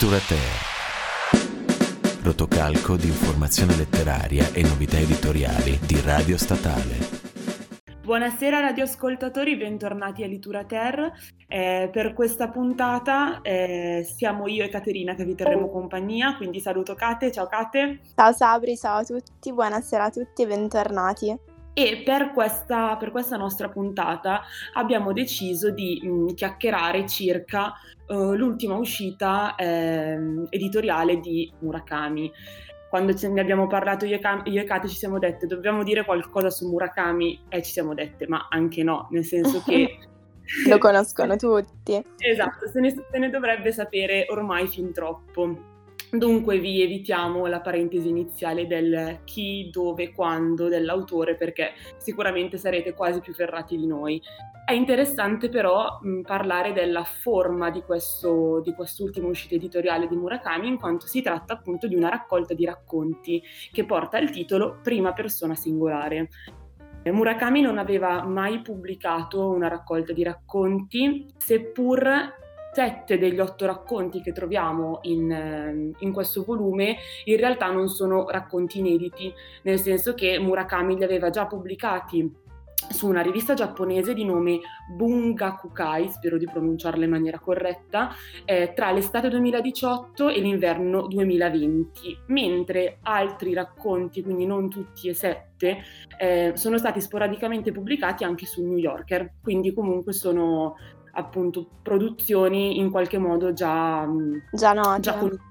Literater. Rotocalco di informazione letteraria e novità editoriali di Radio Statale. Buonasera radioascoltatori, bentornati a Litura Ter. Eh, per questa puntata eh, siamo io e Caterina che vi terremo compagnia, quindi saluto Kate, ciao Kate. Ciao Sabri, ciao a tutti, buonasera a tutti e bentornati. E per questa, per questa, nostra puntata abbiamo deciso di mh, mm, chiacchierare circa uh, l'ultima uscita eh, editoriale di Murakami. Quando ne abbiamo parlato io e, io e Kate ci siamo dette dobbiamo dire qualcosa su Murakami e ci siamo dette ma anche no, nel senso che... Lo conoscono tutti. esatto, se ne, se ne dovrebbe sapere ormai fin troppo. Dunque vi evitiamo la parentesi iniziale del chi, dove, quando dell'autore perché sicuramente sarete quasi più ferrati di noi. È interessante però mh, parlare della forma di, questo, di quest'ultima uscita editoriale di Murakami in quanto si tratta appunto di una raccolta di racconti che porta il titolo Prima persona singolare. Murakami non aveva mai pubblicato una raccolta di racconti, seppur sette degli otto racconti che troviamo in, ehm, in, questo volume in realtà non sono racconti inediti, nel senso che Murakami li aveva già pubblicati su una rivista giapponese di nome Bungakukai, spero di pronunciarla in maniera corretta, eh, tra l'estate 2018 e l'inverno 2020, mentre altri racconti, quindi non tutti e sette, eh, sono stati sporadicamente pubblicati anche su New Yorker, quindi comunque sono appunto produzioni in qualche modo già, mm, già, note. già conosciute.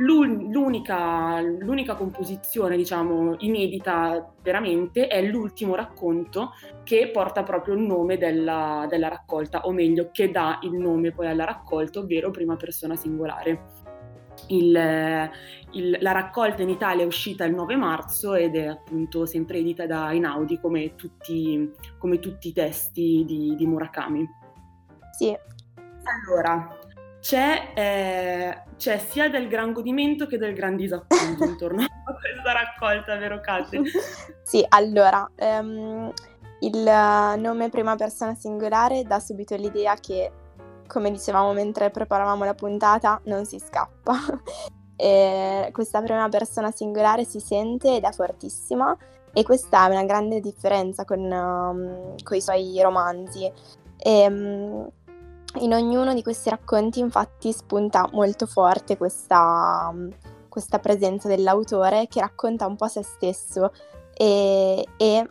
L'unica, l'unica, composizione, diciamo, inedita veramente è l'ultimo racconto che porta proprio il nome della, della raccolta, o meglio, che dà il nome poi alla raccolta, ovvero prima persona singolare. Il, il, la raccolta in Italia è uscita il 9 marzo ed è appunto sempre edita da Inaudi come tutti, come tutti i testi di, di Murakami. Sì. Allora, c'è, eh, c'è, sia del gran godimento che del gran disappunto intorno a questa raccolta, vero Kate? sì, allora, um, il nome prima persona singolare dà subito l'idea che, come dicevamo mentre preparavamo la puntata, non si scappa. questa prima persona singolare si sente ed è fortissima e questa è una grande differenza con, um, con i suoi romanzi. E, um, in ognuno di questi racconti infatti spunta molto forte questa, questa presenza dell'autore che racconta un po' se stesso e, e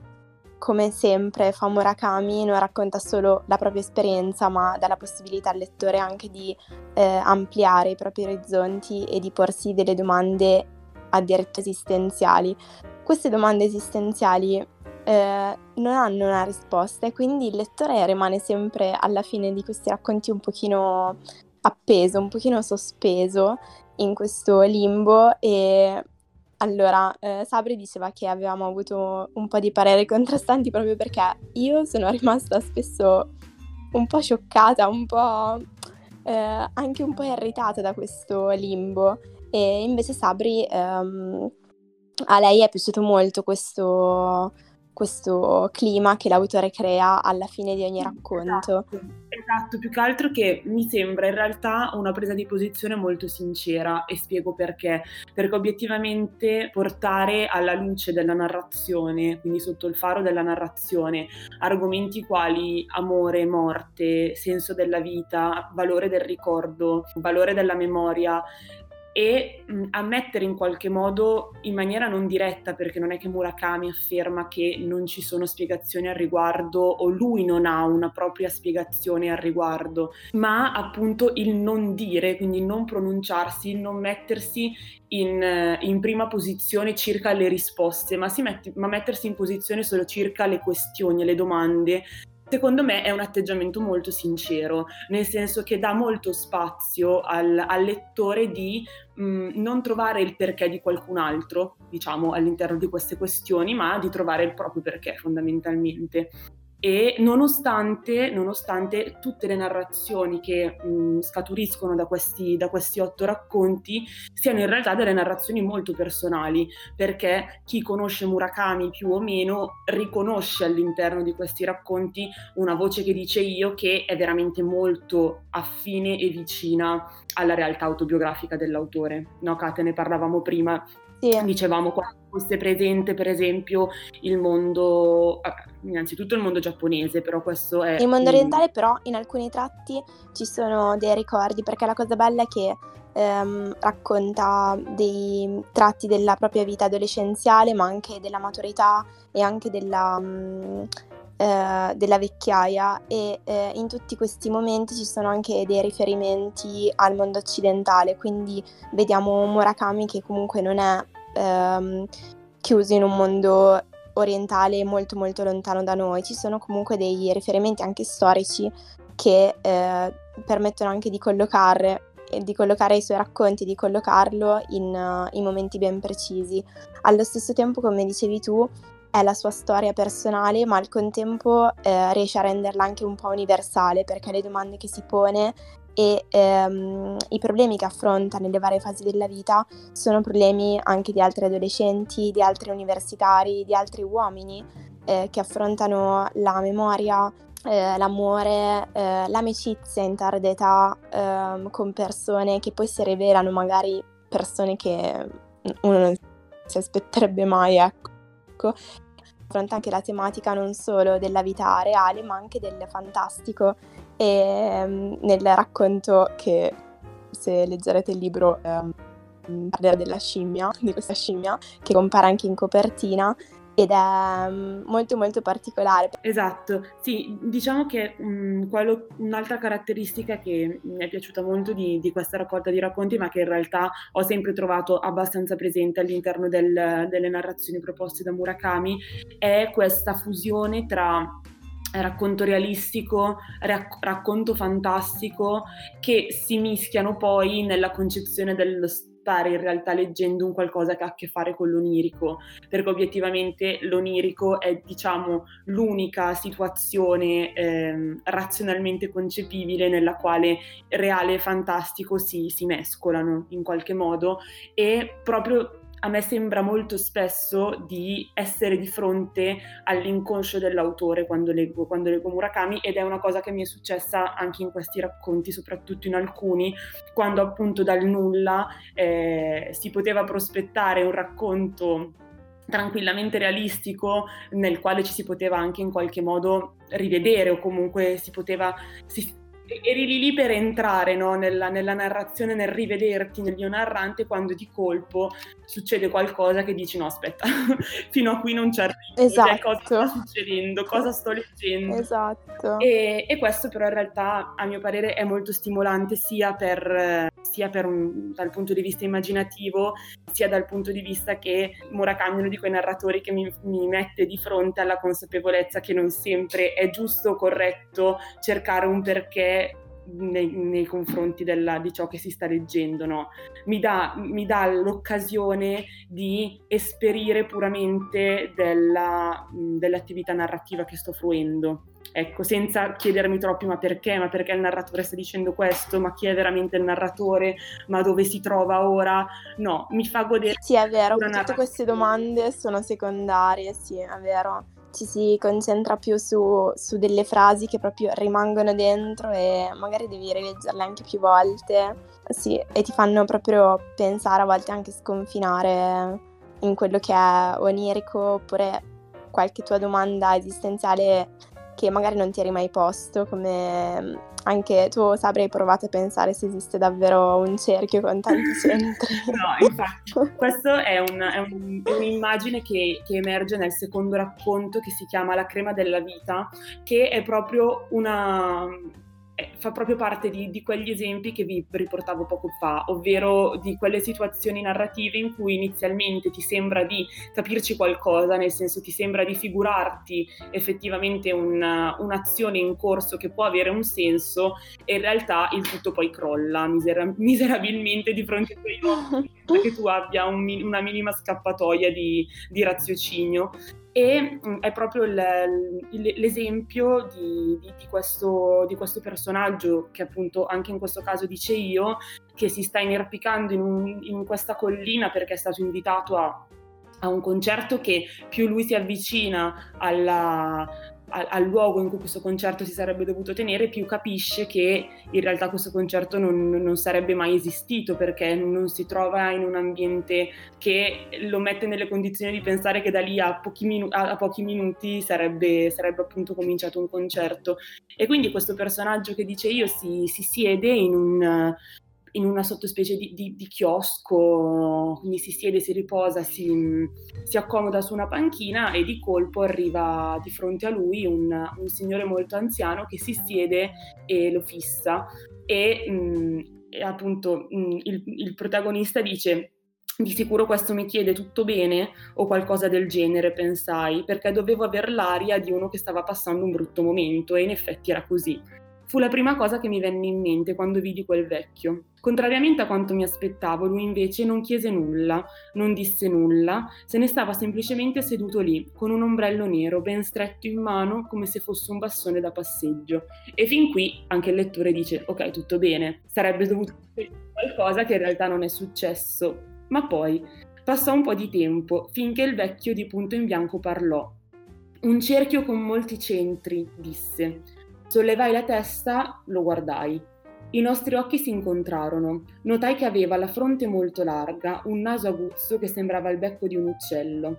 come sempre fa Murakami non racconta solo la propria esperienza ma dà la possibilità al lettore anche di eh, ampliare i propri orizzonti e di porsi delle domande addirittura esistenziali. Queste domande esistenziali eh, non hanno una risposta e quindi il lettore rimane sempre alla fine di questi racconti un pochino appeso, un pochino sospeso in questo limbo e allora eh, Sabri diceva che avevamo avuto un po' di pareri contrastanti proprio perché io sono rimasta spesso un po' scioccata, un po' eh, anche un po' irritata da questo limbo e invece Sabri ehm, a lei è piaciuto molto questo questo clima che l'autore crea alla fine di ogni racconto. Esatto, esatto, più che altro che mi sembra in realtà una presa di posizione molto sincera e spiego perché. Perché obiettivamente portare alla luce della narrazione, quindi sotto il faro della narrazione, argomenti quali amore, morte, senso della vita, valore del ricordo, valore della memoria, e mh, ammettere in qualche modo in maniera non diretta, perché non è che Murakami afferma che non ci sono spiegazioni al riguardo o lui non ha una propria spiegazione al riguardo, ma appunto il non dire, quindi non pronunciarsi, non mettersi in, in prima posizione circa le risposte, ma, mette, ma mettersi in posizione solo circa le questioni, le domande secondo me è un atteggiamento molto sincero, nel senso che dà molto spazio al, al lettore di mh, mm, non trovare il perché di qualcun altro, diciamo, all'interno di queste questioni, ma di trovare il proprio perché fondamentalmente. E nonostante, nonostante, tutte le narrazioni che mh, scaturiscono da questi, da questi, otto racconti siano in realtà delle narrazioni molto personali, perché chi conosce Murakami più o meno riconosce all'interno di questi racconti una voce che dice io che è veramente molto affine e vicina alla realtà autobiografica dell'autore. No, Kate, ne parlavamo prima, sì. Dicevamo quando fosse presente, per esempio, il mondo, innanzitutto il mondo giapponese, però questo è... Il mondo orientale, però, in alcuni tratti ci sono dei ricordi, perché la cosa bella è che ehm, racconta dei tratti della propria vita adolescenziale, ma anche della maturità e anche della... Mh, mm, eh, della vecchiaia e eh, in tutti questi momenti ci sono anche dei riferimenti al mondo occidentale, quindi vediamo Murakami che comunque non è ehm, chiuso in un mondo orientale molto molto lontano da noi, ci sono comunque dei riferimenti anche storici che eh, permettono anche di collocare di collocare i suoi racconti, di collocarlo in, uh, in momenti ben precisi. Allo stesso tempo, come dicevi tu, è la sua storia personale, ma al contempo eh, riesce a renderla anche un po' universale, perché le domande che si pone e ehm, i problemi che affronta nelle varie fasi della vita sono problemi anche di altri adolescenti, di altri universitari, di altri uomini eh, che affrontano la memoria, eh, l'amore, eh, l'amicizia in tarda età ehm, con persone che poi si rivelano magari persone che uno non si aspetterebbe mai, ecco affronta anche la tematica non solo della vita reale ma anche del fantastico. E um, nel racconto che se leggerete il libro um, parlerà della scimmia, di questa scimmia che compare anche in copertina ed è mm, molto molto particolare. Esatto, sì, diciamo che mh, mm, quello, un'altra caratteristica che mi è piaciuta molto di, di, questa raccolta di racconti, ma che in realtà ho sempre trovato abbastanza presente all'interno del, delle narrazioni proposte da Murakami, è questa fusione tra racconto realistico, rac- racconto fantastico che si mischiano poi nella concezione dello, stare in realtà leggendo un qualcosa che ha a che fare con l'onirico, perché obiettivamente l'onirico è diciamo l'unica situazione ehm, razionalmente concepibile nella quale reale e fantastico si, si mescolano in qualche modo e proprio a me sembra molto spesso di essere di fronte all'inconscio dell'autore quando leggo, quando leggo Murakami ed è una cosa che mi è successa anche in questi racconti, soprattutto in alcuni, quando appunto dal nulla eh, si poteva prospettare un racconto tranquillamente realistico nel quale ci si poteva anche in qualche modo rivedere o comunque si poteva si, eri lì, lì per entrare no? nella, nella, narrazione, nel rivederti nel mio narrante quando di colpo succede qualcosa che dici no aspetta, fino a qui non c'è arrivo, cioè, esatto. cosa sta succedendo, cosa sto leggendo. Esatto. E, e, questo però in realtà a mio parere è molto stimolante sia, per, sia per un, dal punto di vista immaginativo sia dal punto di vista che Murakami è uno di quei narratori che mi, mi mette di fronte alla consapevolezza che non sempre è giusto o corretto cercare un perché nei, nei, confronti della, di ciò che si sta leggendo, no? mi, dà, mi, dà, l'occasione di esperire puramente della, dell'attività narrativa che sto fruendo. Ecco, senza chiedermi troppo ma perché, ma perché il narratore sta dicendo questo, ma chi è veramente il narratore, ma dove si trova ora? No, mi fa godere. Sì, è vero, tutte queste domande sono secondarie, sì, è vero ci si concentra più su, su, delle frasi che proprio rimangono dentro e magari devi rileggerle anche più volte, sì, e ti fanno proprio pensare, a volte anche sconfinare in quello che è onirico oppure qualche tua domanda esistenziale che magari non ti eri mai posto, come anche tu Sabri hai provato a pensare se esiste davvero un cerchio con tanti centri. no, infatti, questa è, un, è un, un'immagine che, che, emerge nel secondo racconto che si chiama La crema della vita, che è proprio una fa proprio parte di, di, quegli esempi che vi riportavo poco fa, ovvero di quelle situazioni narrative in cui inizialmente ti sembra di capirci qualcosa, nel senso ti sembra di figurarti effettivamente una, un'azione in corso che può avere un senso e in realtà il tutto poi crolla misera- miserabilmente di fronte a quei occhi, che tu abbia un, una minima scappatoia di, di raziocinio. E mh, è proprio il, il, l'esempio di, di, di, questo, di, questo, personaggio che appunto anche in questo caso dice io, che si sta inerpicando in, un, in questa collina perché è stato invitato a, a un concerto che più lui si avvicina alla, al, al, luogo in cui questo concerto si sarebbe dovuto tenere, più capisce che in realtà questo concerto non, non, sarebbe mai esistito perché non si trova in un ambiente che lo mette nelle condizioni di pensare che da lì a pochi, minu- a, pochi minuti sarebbe, sarebbe, appunto cominciato un concerto. E quindi questo personaggio che dice io si, si siede in un in una sottospecie di, di, di, chiosco, quindi si siede, si riposa, si, si, accomoda su una panchina e di colpo arriva di fronte a lui un, un signore molto anziano che si siede e lo fissa e, mh, e appunto mh, il, il protagonista dice di sicuro questo mi chiede tutto bene o qualcosa del genere, pensai, perché dovevo aver l'aria di uno che stava passando un brutto momento e in effetti era così. Fu la prima cosa che mi venne in mente quando vidi quel vecchio. Contrariamente a quanto mi aspettavo, lui invece non chiese nulla, non disse nulla, se ne stava semplicemente seduto lì, con un ombrello nero ben stretto in mano come se fosse un bastone da passeggio. E fin qui anche il lettore dice: Ok, tutto bene, sarebbe dovuto succedere qualcosa che in realtà non è successo. Ma poi passò un po' di tempo finché il vecchio di punto in bianco parlò. Un cerchio con molti centri, disse. Sollevai la testa, lo guardai. I nostri occhi si incontrarono. Notai che aveva la fronte molto larga, un naso aguzzo che sembrava il becco di un uccello.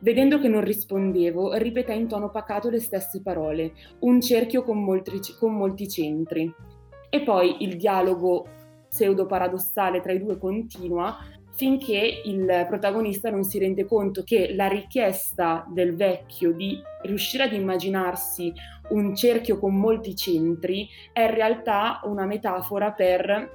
Vedendo che non rispondevo, ripeté in tono pacato le stesse parole, un cerchio con molti, con molti centri. E poi il dialogo pseudo-paradossale tra i due continua finché il protagonista non si rende conto che la richiesta del vecchio di riuscire ad immaginarsi un cerchio con molti centri è in realtà una metafora per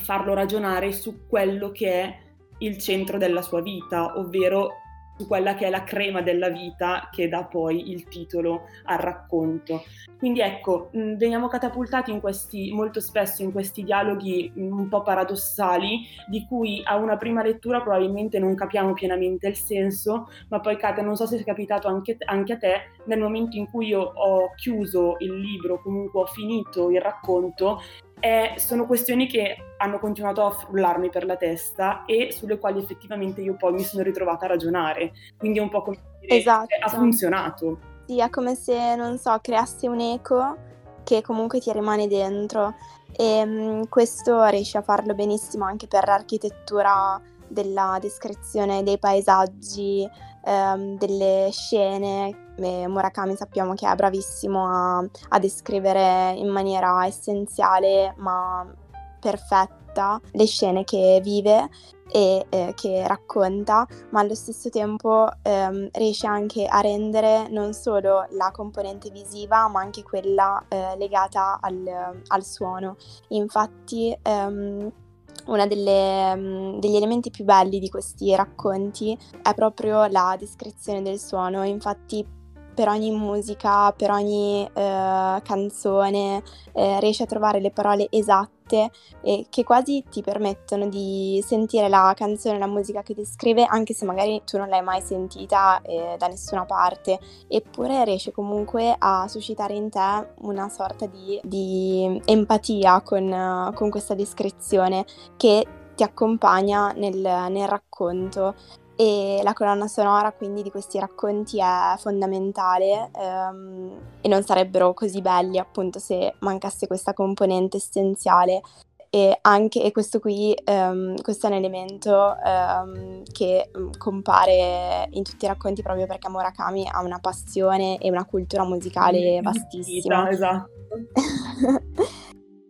farlo ragionare su quello che è il centro della sua vita, ovvero su quella che è la crema della vita che dà poi il titolo al racconto. Quindi ecco, mh, veniamo catapultati questi, molto spesso in questi dialoghi mh, un po' paradossali, di cui a una prima lettura probabilmente non capiamo pienamente il senso, ma poi Kate, non so se è capitato anche, anche a te, nel momento in cui io ho chiuso il libro, comunque ho finito il racconto, eh, sono questioni che hanno continuato a frullarmi per la testa e sulle quali effettivamente io poi mi sono ritrovata a ragionare. Quindi è un po' come dire, esatto. ha funzionato. Sì, è come se, non so, creassi un eco che comunque ti rimane dentro e mh, questo riesce a farlo benissimo anche per l'architettura della descrizione dei paesaggi, ehm, delle scene. Murakami sappiamo che è bravissimo a, a descrivere in maniera essenziale ma perfetta le scene che vive e eh, che racconta, ma allo stesso tempo ehm, riesce anche a rendere non solo la componente visiva, ma anche quella eh, legata al, al, suono. Infatti, ehm, uno um, degli elementi più belli di questi racconti è proprio la descrizione del suono, infatti per ogni musica, per ogni eh, canzone, eh, riesci a trovare le parole esatte e che quasi ti permettono di sentire la canzone, la musica che ti scrive, anche se magari tu non l'hai mai sentita eh, da nessuna parte, eppure riesce comunque a suscitare in te una sorta di, di empatia con, con, questa descrizione che ti accompagna nel, nel racconto e la colonna sonora quindi di questi racconti è fondamentale ehm, e non sarebbero così belli appunto se mancasse questa componente essenziale. E anche e questo qui ehm, questo è un elemento ehm, che mm, compare in tutti i racconti proprio perché Murakami ha una passione e una cultura musicale vastissima. esatto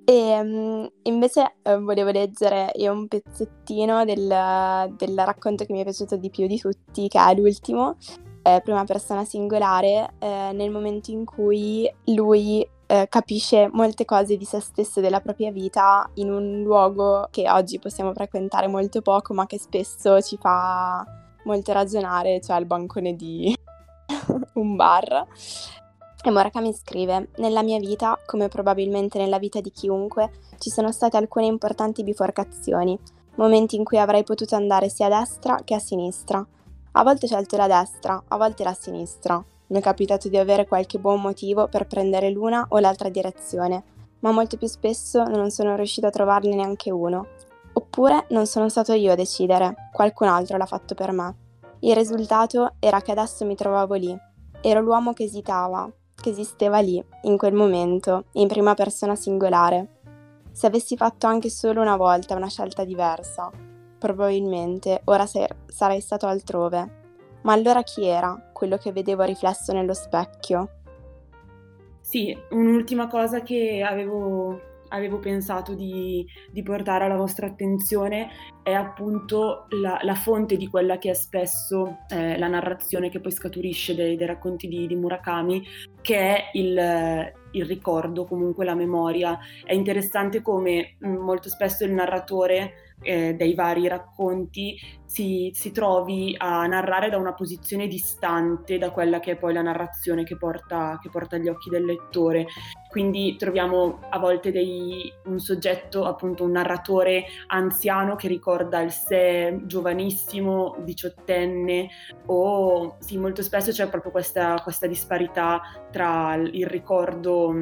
E um, invece uh, volevo leggere io un pezzettino del, del, racconto che mi è piaciuto di più di tutti, che è l'ultimo, eh, prima persona singolare, eh, nel momento in cui lui eh, capisce molte cose di se stesso e della propria vita in un luogo che oggi possiamo frequentare molto poco, ma che spesso ci fa molto ragionare, cioè il bancone di un bar. E Murakami scrive: Nella mia vita, come probabilmente nella vita di chiunque, ci sono state alcune importanti biforcazioni, momenti in cui avrei potuto andare sia a destra che a sinistra. A volte ho scelto la destra, a volte la sinistra. Mi è capitato di avere qualche buon motivo per prendere l'una o l'altra direzione, ma molto più spesso non sono riuscita a trovarne neanche uno. Oppure non sono stato io a decidere, qualcun altro l'ha fatto per me. Il risultato era che adesso mi trovavo lì. Ero l'uomo che esitava, che esisteva lì, in quel momento, in prima persona singolare. Se avessi fatto anche solo una volta una scelta diversa, probabilmente ora ser- sarei stato altrove. Ma allora chi era quello che vedevo riflesso nello specchio? Sì, un'ultima cosa che avevo, avevo pensato di, di, portare alla vostra attenzione è appunto la, la fonte di quella che è spesso eh, la narrazione che poi scaturisce dei, dei racconti di, di, Murakami, che è il, il ricordo, comunque la memoria. È interessante come mh, molto spesso il narratore eh, dei vari racconti si, si, trovi a narrare da una posizione distante da quella che è poi la narrazione che porta, che porta agli occhi del lettore. Quindi troviamo a volte dei, un soggetto, appunto un narratore anziano che ricorda il sé giovanissimo, diciottenne, o sì, molto spesso c'è proprio questa, questa disparità tra il ricordo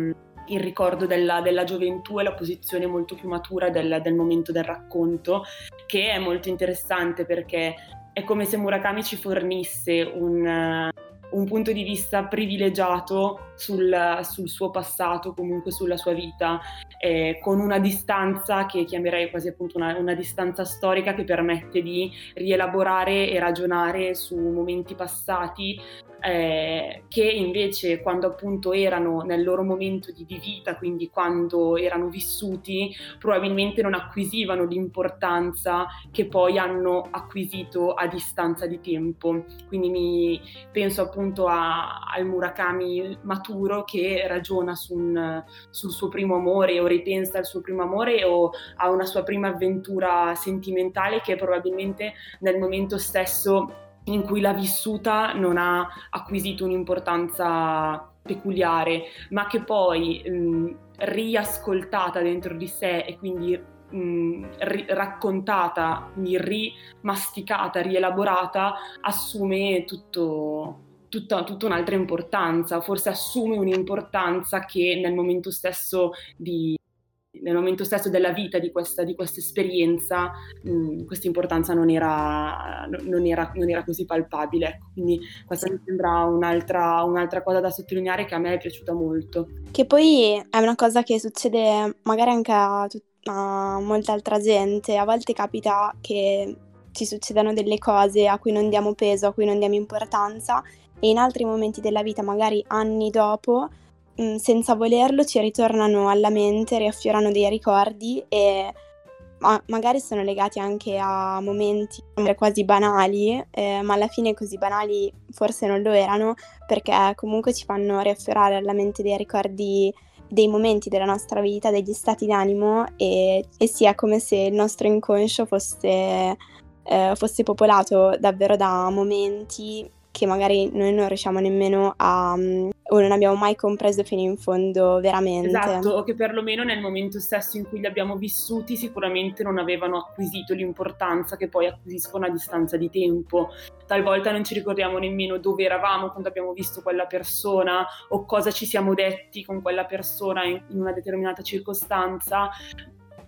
il ricordo della, della, gioventù e la posizione molto più matura del, del, momento del racconto, che è molto interessante perché è come se Murakami ci fornisse un, un punto di vista privilegiato sul, sul, suo passato, comunque sulla sua vita, eh, con una distanza che chiamerei quasi appunto una, una, distanza storica che permette di rielaborare e ragionare su momenti passati eh, che invece quando appunto erano nel loro momento di, di, vita, quindi quando erano vissuti, probabilmente non acquisivano l'importanza che poi hanno acquisito a distanza di tempo. Quindi mi penso appunto a, al Murakami maturo che ragiona su un, sul suo primo amore o ripensa al suo primo amore o a una sua prima avventura sentimentale che probabilmente nel momento stesso in cui l'ha vissuta non ha acquisito un'importanza peculiare, ma che poi mh, riascoltata dentro di sé e quindi mh, ri- raccontata, quindi rimasticata, rielaborata, assume tutto, tutta, tutta, un'altra importanza, forse assume un'importanza che nel momento stesso di, nel momento stesso della vita di questa, di questa esperienza mh, questa importanza non era, non, non era, così palpabile. Ecco. Quindi questa mi sembra un'altra, un'altra cosa da sottolineare che a me è piaciuta molto. Che poi è una cosa che succede magari anche a, a molta altra gente, a volte capita che ci succedano delle cose a cui non diamo peso, a cui non diamo importanza e in altri momenti della vita, magari anni dopo, Mm, senza volerlo ci ritornano alla mente, riaffiorano dei ricordi e ma- magari sono legati anche a momenti quasi banali, eh, ma alla fine così banali forse non lo erano perché comunque ci fanno riaffiorare alla mente dei ricordi dei momenti della nostra vita, degli stati d'animo e, e sia come se il nostro inconscio fosse, eh, fosse popolato davvero da momenti che magari noi non riusciamo nemmeno a mm, o non abbiamo mai compreso fino in fondo veramente. Esatto, o che perlomeno nel momento stesso in cui li abbiamo vissuti sicuramente non avevano acquisito l'importanza che poi acquisiscono a distanza di tempo. Talvolta non ci ricordiamo nemmeno dove eravamo quando abbiamo visto quella persona o cosa ci siamo detti con quella persona in una determinata circostanza,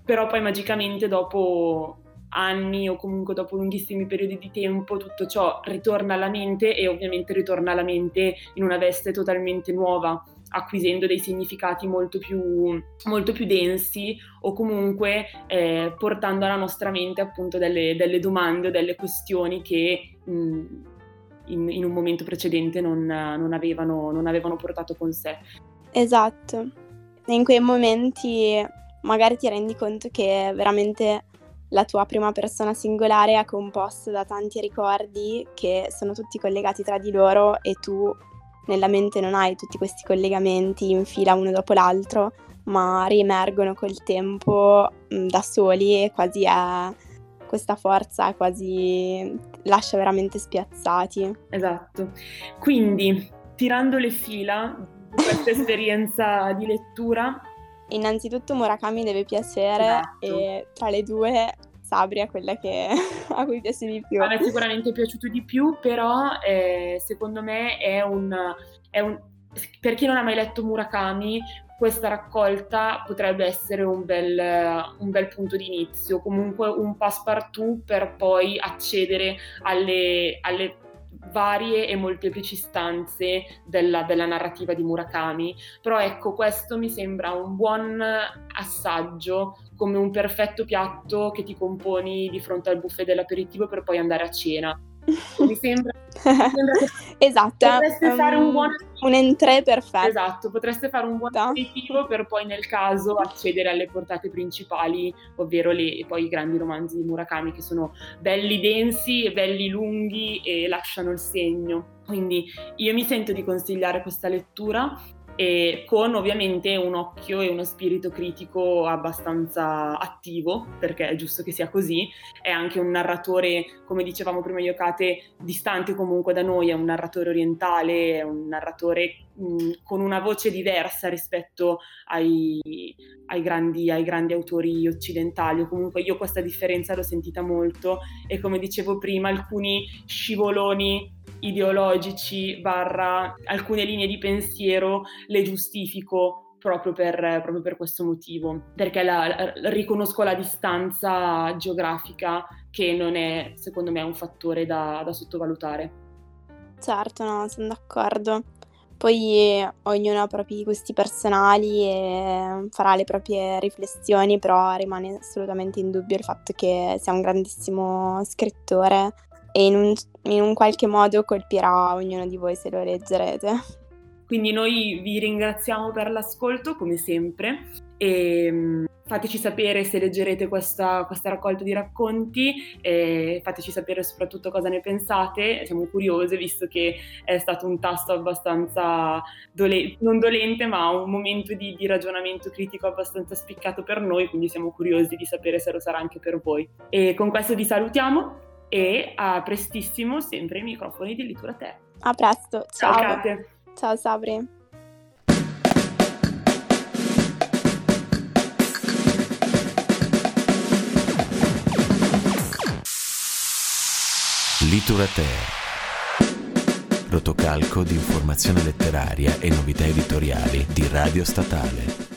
però poi magicamente dopo anni o comunque dopo lunghissimi periodi di tempo tutto ciò ritorna alla mente e ovviamente ritorna alla mente in una veste totalmente nuova acquisendo dei significati molto più, molto più densi o comunque eh, portando alla nostra mente appunto delle, delle domande o delle questioni che mh, in, in, un momento precedente non, non, avevano, non avevano portato con sé. Esatto, in quei momenti magari ti rendi conto che veramente la tua prima persona singolare è composta da tanti ricordi che sono tutti collegati tra di loro e tu nella mente non hai tutti questi collegamenti in fila uno dopo l'altro, ma riemergono col tempo mh, da soli e quasi è questa forza quasi lascia veramente spiazzati. Esatto. Quindi, tirando le fila di questa esperienza di lettura, Innanzitutto Murakami deve piacere esatto. e tra le due Sabri è quella che, a cui piace di più. A me sicuramente è piaciuto di più, però eh, secondo me è un, è un... Per chi non ha mai letto Murakami, questa raccolta potrebbe essere un bel, un bel punto di inizio, comunque un passepartout per poi accedere alle, alle varie e molteplici stanze della, della, narrativa di Murakami, però ecco questo mi sembra un buon assaggio come un perfetto piatto che ti componi di fronte al buffet dell'aperitivo per poi andare a cena. Mi sembra, mi sembra che esatto, potreste um, fare un buon un entrée perfetto. Esatto, potreste fare un buon aperitivo per poi nel caso accedere alle portate principali, ovvero le, poi i grandi romanzi di Murakami che sono belli densi e belli lunghi e lasciano il segno. Quindi io mi sento di consigliare questa lettura e con ovviamente un occhio e uno spirito critico abbastanza attivo, perché è giusto che sia così, è anche un narratore, come dicevamo prima io Kate, distante comunque da noi, è un narratore orientale, è un narratore mh, con una voce diversa rispetto ai, ai, grandi, ai grandi autori occidentali, o comunque io questa differenza l'ho sentita molto e come dicevo prima alcuni scivoloni ideologici barra alcune linee di pensiero le giustifico proprio per, proprio per questo motivo, perché la, riconosco la distanza geografica che non è, secondo me, un fattore da, da sottovalutare. Certo, no, sono d'accordo. Poi ognuno ha i propri gusti personali e farà le proprie riflessioni, però rimane assolutamente in dubbio il fatto che sia un grandissimo scrittore e in un, in un qualche modo colpirà ognuno di voi se lo leggerete. Quindi noi vi ringraziamo per l'ascolto come sempre e mm, fateci sapere se leggerete questa, questa raccolta di racconti e fateci sapere soprattutto cosa ne pensate, siamo curiose visto che è stato un tasto abbastanza dole- non dolente ma un momento di, di, ragionamento critico abbastanza spiccato per noi, quindi siamo curiosi di sapere se lo sarà anche per voi. E con questo vi salutiamo e a prestissimo sempre i microfoni di Litura Te. A presto, ciao. Ciao Kate. Ciao Sabri. Litura Te. Rotocalco di informazione letteraria e novità editoriali di Radio Statale.